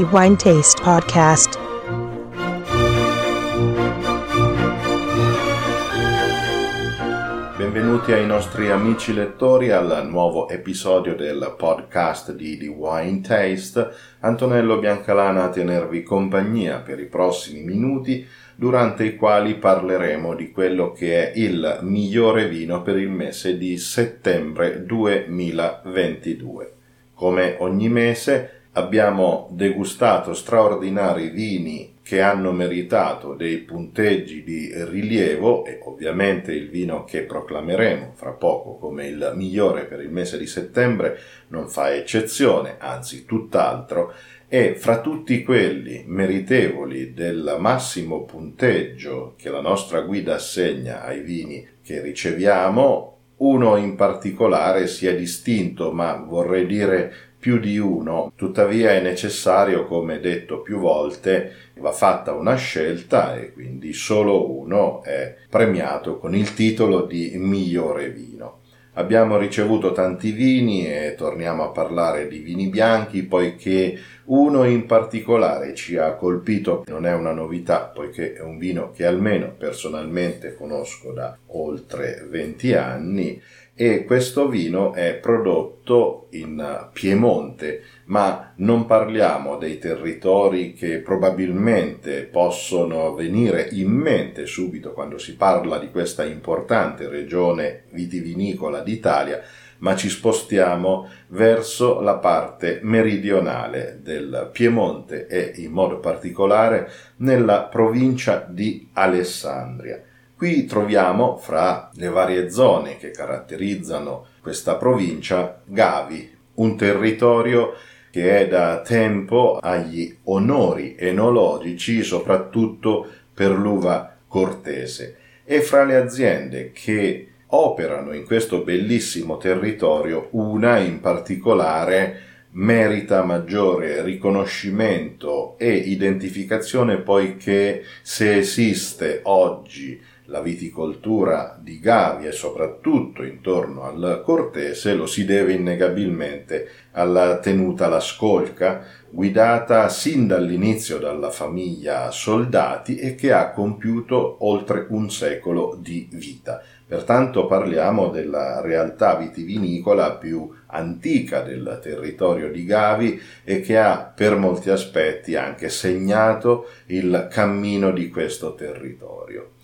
the Wine Taste Podcast. Benvenuti ai nostri amici lettori al nuovo episodio del podcast di The Wine Taste. Antonello Biancalana a tenervi compagnia per i prossimi minuti durante i quali parleremo di quello che è il migliore vino per il mese di settembre 2022. Come ogni mese abbiamo degustato straordinari vini che hanno meritato dei punteggi di rilievo e ovviamente il vino che proclameremo fra poco come il migliore per il mese di settembre non fa eccezione, anzi tutt'altro, e fra tutti quelli meritevoli del massimo punteggio che la nostra guida assegna ai vini che riceviamo, uno in particolare si è distinto, ma vorrei dire più di uno, tuttavia è necessario, come detto più volte, va fatta una scelta e quindi solo uno è premiato con il titolo di migliore vino. Abbiamo ricevuto tanti vini e torniamo a parlare di vini bianchi poiché uno in particolare ci ha colpito, non è una novità poiché è un vino che almeno personalmente conosco da oltre 20 anni e questo vino è prodotto in Piemonte, ma non parliamo dei territori che probabilmente possono venire in mente subito quando si parla di questa importante regione vitivinicola d'Italia, ma ci spostiamo verso la parte meridionale del Piemonte e in modo particolare nella provincia di Alessandria. Qui troviamo, fra le varie zone che caratterizzano questa provincia, Gavi, un territorio che è da tempo agli onori enologici, soprattutto per l'uva cortese. E fra le aziende che operano in questo bellissimo territorio, una in particolare merita maggiore riconoscimento e identificazione poiché se esiste oggi la viticoltura di Gavi e soprattutto intorno al Cortese lo si deve innegabilmente alla tenuta La Scolca, guidata sin dall'inizio dalla famiglia Soldati e che ha compiuto oltre un secolo di vita. Pertanto parliamo della realtà vitivinicola più antica del territorio di Gavi e che ha per molti aspetti anche segnato il cammino di questo territorio.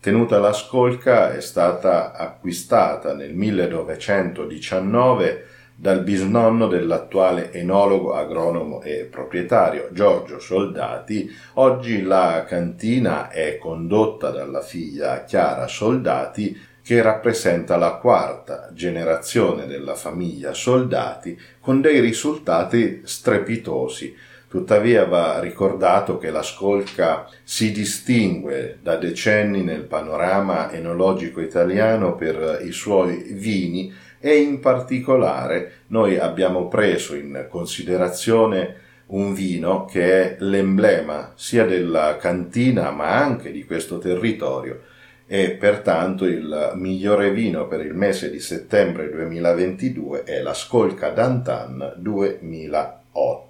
Tenuta la Scolca è stata acquistata nel 1919 dal bisnonno dell'attuale enologo, agronomo e proprietario Giorgio Soldati. Oggi la cantina è condotta dalla figlia Chiara Soldati che rappresenta la quarta generazione della famiglia Soldati con dei risultati strepitosi Tuttavia va ricordato che la scolca si distingue da decenni nel panorama enologico italiano per i suoi vini e in particolare noi abbiamo preso in considerazione un vino che è l'emblema sia della cantina ma anche di questo territorio e pertanto il migliore vino per il mese di settembre 2022 è la Scolca Dantan 2008.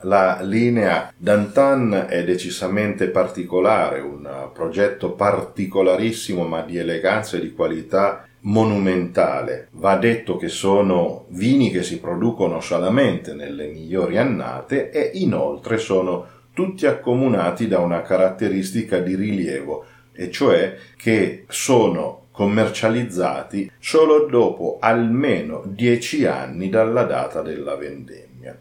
La linea Dantan è decisamente particolare, un progetto particolarissimo ma di eleganza e di qualità monumentale. Va detto che sono vini che si producono solamente nelle migliori annate e inoltre sono tutti accomunati da una caratteristica di rilievo, e cioè che sono commercializzati solo dopo almeno dieci anni dalla data della vendemmia.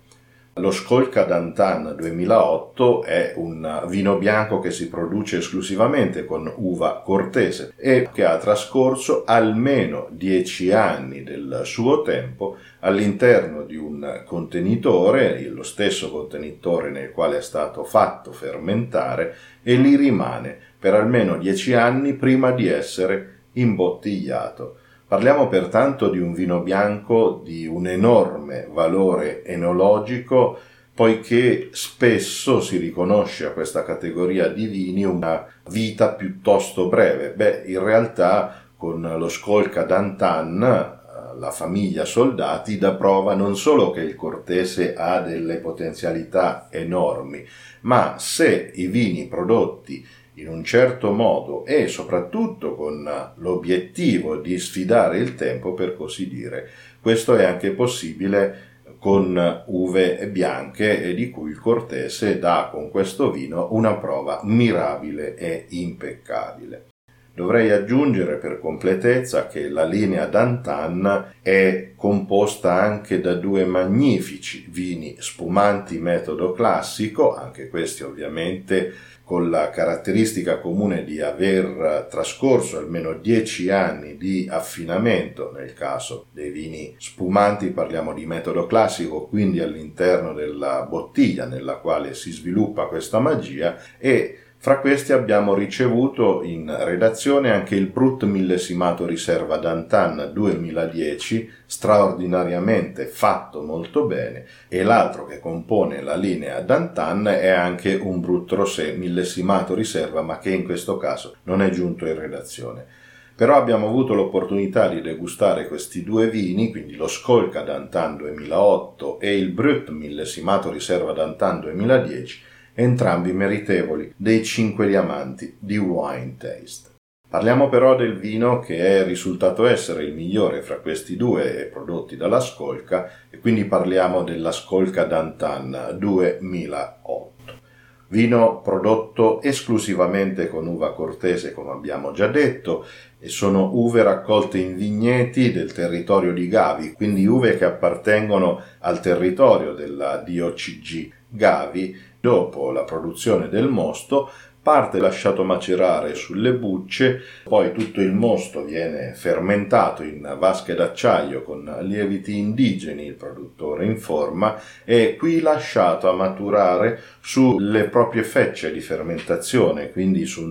Lo Skolka Dantan 2008 è un vino bianco che si produce esclusivamente con uva cortese e che ha trascorso almeno dieci anni del suo tempo all'interno di un contenitore, lo stesso contenitore nel quale è stato fatto fermentare, e lì rimane per almeno dieci anni prima di essere imbottigliato. Parliamo pertanto di un vino bianco di un enorme valore enologico, poiché spesso si riconosce a questa categoria di vini una vita piuttosto breve. Beh, in realtà con lo Skolka Dantan, la famiglia Soldati dà prova non solo che il Cortese ha delle potenzialità enormi, ma se i vini prodotti in un certo modo e soprattutto con l'obiettivo di sfidare il tempo, per così dire, questo è anche possibile con uve bianche di cui il Cortese dà con questo vino una prova mirabile e impeccabile. Dovrei aggiungere per completezza che la linea Dantan è composta anche da due magnifici vini spumanti metodo classico, anche questi ovviamente con la caratteristica comune di aver trascorso almeno 10 anni di affinamento, nel caso dei vini spumanti parliamo di metodo classico, quindi all'interno della bottiglia nella quale si sviluppa questa magia e fra questi abbiamo ricevuto in redazione anche il Brut millesimato riserva Dantan 2010, straordinariamente fatto molto bene, e l'altro che compone la linea Dantan è anche un Brut Rosé millesimato riserva, ma che in questo caso non è giunto in redazione. Però abbiamo avuto l'opportunità di degustare questi due vini, quindi lo Skolka Dantan 2008 e il Brut millesimato riserva Dantan 2010, entrambi meritevoli dei cinque diamanti di Wine Taste. Parliamo però del vino che è risultato essere il migliore fra questi due prodotti dalla Scolca e quindi parliamo della Scolca Dantan 2008. Vino prodotto esclusivamente con uva cortese, come abbiamo già detto, e sono uve raccolte in vigneti del territorio di Gavi, quindi uve che appartengono al territorio della DOCG Gavi Dopo la produzione del mosto, parte lasciato macerare sulle bucce, poi tutto il mosto viene fermentato in vasche d'acciaio con lieviti indigeni, il produttore informa, e qui lasciato a maturare sulle proprie fecce di fermentazione, quindi su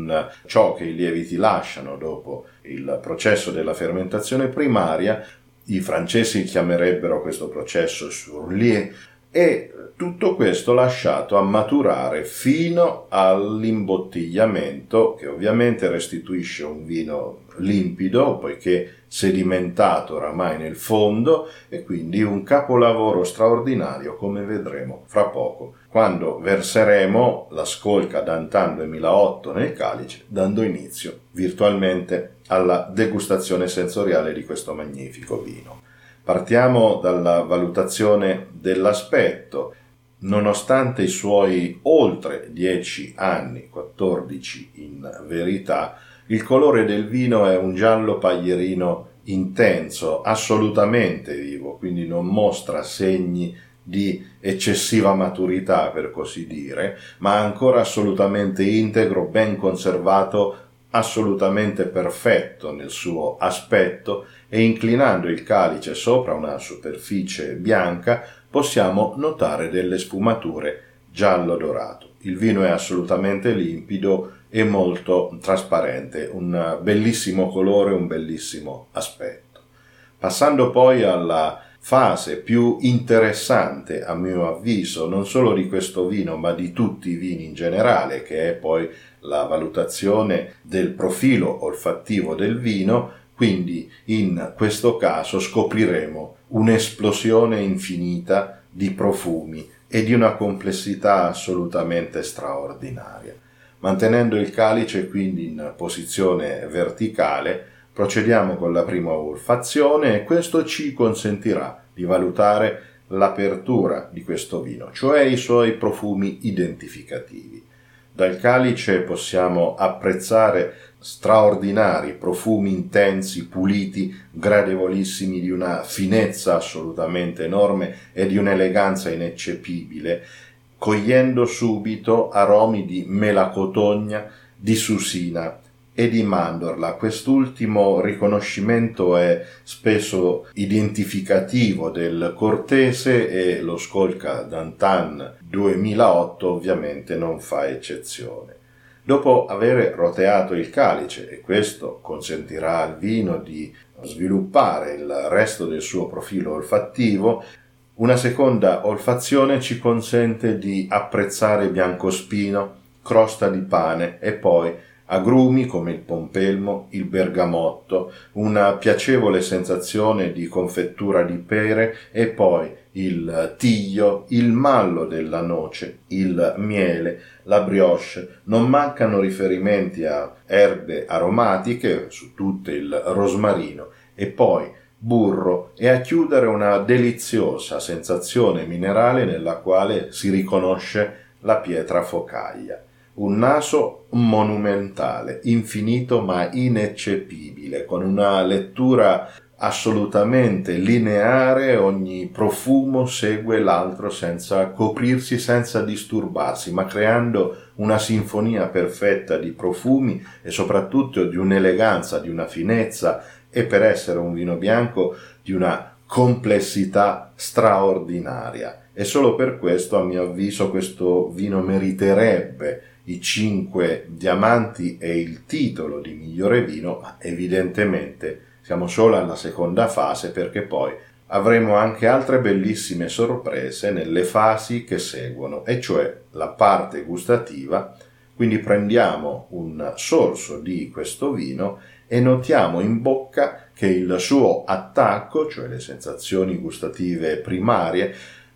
ciò che i lieviti lasciano dopo il processo della fermentazione primaria. I francesi chiamerebbero questo processo surlier e tutto questo lasciato a maturare fino all'imbottigliamento che ovviamente restituisce un vino limpido poiché sedimentato oramai nel fondo e quindi un capolavoro straordinario come vedremo fra poco quando verseremo la scolca Dantan 2008 nel calice dando inizio virtualmente alla degustazione sensoriale di questo magnifico vino. Partiamo dalla valutazione dell'aspetto. Nonostante i suoi oltre 10 anni, 14 in verità, il colore del vino è un giallo paglierino intenso, assolutamente vivo, quindi non mostra segni di eccessiva maturità, per così dire, ma ancora assolutamente integro, ben conservato, assolutamente perfetto nel suo aspetto e inclinando il calice sopra una superficie bianca possiamo notare delle sfumature giallo dorato. Il vino è assolutamente limpido e molto trasparente, un bellissimo colore, un bellissimo aspetto. Passando poi alla fase più interessante a mio avviso non solo di questo vino ma di tutti i vini in generale che è poi la valutazione del profilo olfattivo del vino quindi in questo caso scopriremo un'esplosione infinita di profumi e di una complessità assolutamente straordinaria. Mantenendo il calice quindi in posizione verticale, procediamo con la prima olfazione e questo ci consentirà di valutare l'apertura di questo vino, cioè i suoi profumi identificativi. Dal calice possiamo apprezzare straordinari, profumi intensi, puliti, gradevolissimi, di una finezza assolutamente enorme e di un'eleganza ineccepibile, cogliendo subito aromi di melacotogna, di susina e di mandorla. Quest'ultimo riconoscimento è spesso identificativo del cortese e lo Skolka Dantan 2008 ovviamente non fa eccezione. Dopo aver roteato il calice, e questo consentirà al vino di sviluppare il resto del suo profilo olfattivo, una seconda olfazione ci consente di apprezzare biancospino, crosta di pane e poi agrumi come il pompelmo, il bergamotto, una piacevole sensazione di confettura di pere e poi il tiglio, il mallo della noce, il miele, la brioche. Non mancano riferimenti a erbe aromatiche, su tutte il rosmarino, e poi burro e a chiudere una deliziosa sensazione minerale nella quale si riconosce la pietra focaglia. Un naso monumentale, infinito ma ineccepibile, con una lettura assolutamente lineare, ogni profumo segue l'altro senza coprirsi, senza disturbarsi, ma creando una sinfonia perfetta di profumi e soprattutto di un'eleganza, di una finezza e per essere un vino bianco di una complessità straordinaria. E solo per questo, a mio avviso, questo vino meriterebbe i cinque diamanti e il titolo di migliore vino, ma evidentemente siamo solo alla seconda fase perché poi avremo anche altre bellissime sorprese nelle fasi che seguono, e cioè la parte gustativa, quindi prendiamo un sorso di questo vino e notiamo in bocca che il suo attacco, cioè le sensazioni gustative primarie,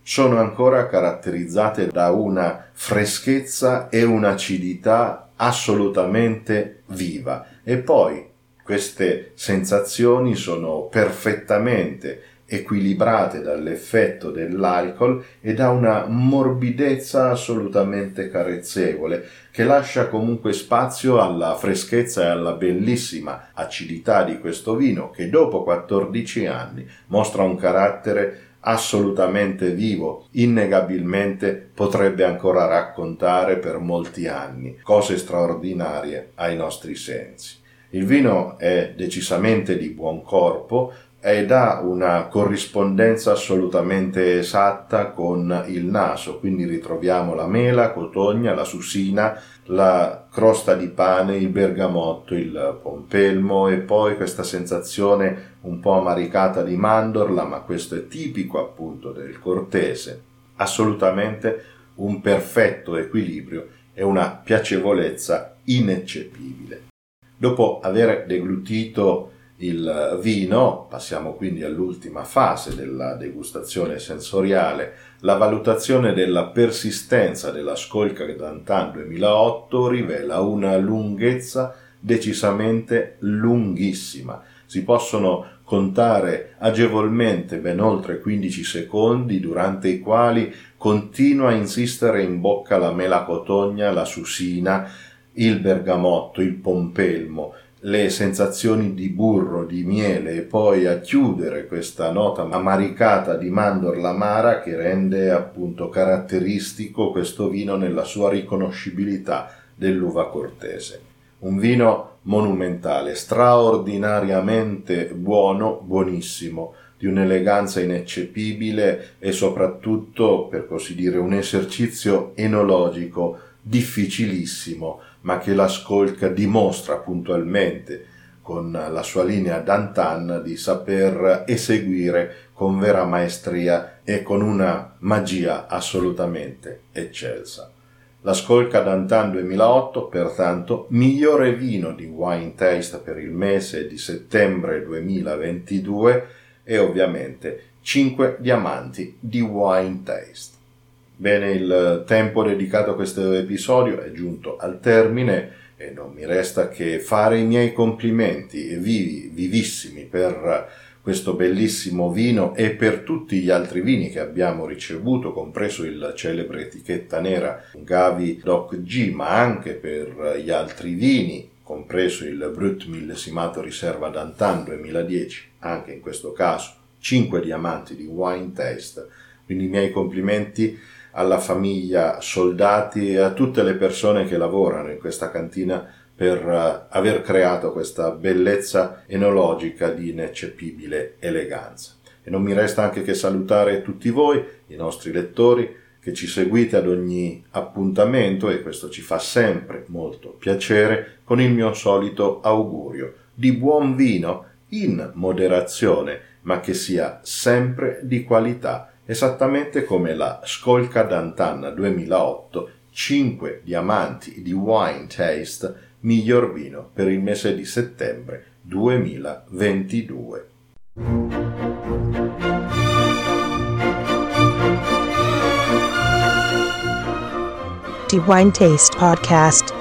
sono ancora caratterizzate da una freschezza e un'acidità assolutamente viva. E poi queste sensazioni sono perfettamente equilibrate dall'effetto dell'alcol e da una morbidezza assolutamente carezzevole che lascia comunque spazio alla freschezza e alla bellissima acidità di questo vino che dopo 14 anni mostra un carattere assolutamente vivo, innegabilmente potrebbe ancora raccontare per molti anni cose straordinarie ai nostri sensi. Il vino è decisamente di buon corpo ed ha una corrispondenza assolutamente esatta con il naso, quindi ritroviamo la mela, cotogna, la susina, la crosta di pane, il bergamotto, il pompelmo e poi questa sensazione un po' amaricata di mandorla, ma questo è tipico appunto del cortese. Assolutamente un perfetto equilibrio e una piacevolezza ineccepibile. Dopo aver deglutito il vino, passiamo quindi all'ultima fase della degustazione sensoriale, la valutazione della persistenza della Skolka Dantan 2008 rivela una lunghezza decisamente lunghissima. Si possono contare agevolmente ben oltre 15 secondi durante i quali continua a insistere in bocca la melacotogna, la susina, il bergamotto, il pompelmo, le sensazioni di burro, di miele e poi a chiudere questa nota amaricata di mandorla amara che rende appunto caratteristico questo vino nella sua riconoscibilità dell'uva cortese. Un vino monumentale, straordinariamente buono, buonissimo, di un'eleganza ineccepibile e soprattutto, per così dire, un esercizio enologico difficilissimo, ma che la Skolka dimostra puntualmente con la sua linea d'antan di saper eseguire con vera maestria e con una magia assolutamente eccelsa. La Skolka d'Antan 2008, pertanto, migliore vino di Wine Taste per il mese di settembre 2022 e ovviamente 5 diamanti di Wine Taste. Bene, il tempo dedicato a questo episodio è giunto al termine e non mi resta che fare i miei complimenti vivi, vivissimi per questo bellissimo vino e per tutti gli altri vini che abbiamo ricevuto, compreso il celebre etichetta nera Gavi Doc G, ma anche per gli altri vini, compreso il Brut millesimato riserva d'Antan 2010, anche in questo caso 5 diamanti di wine taste. Quindi i miei complimenti alla famiglia Soldati e a tutte le persone che lavorano in questa cantina per uh, aver creato questa bellezza enologica di ineccepibile eleganza. E non mi resta anche che salutare tutti voi, i nostri lettori, che ci seguite ad ogni appuntamento e questo ci fa sempre molto piacere con il mio solito augurio di buon vino in moderazione, ma che sia sempre di qualità esattamente come la Skolka Dantan 2008 5 diamanti di wine taste miglior vino per il mese di settembre 2022. The Wine Taste Podcast.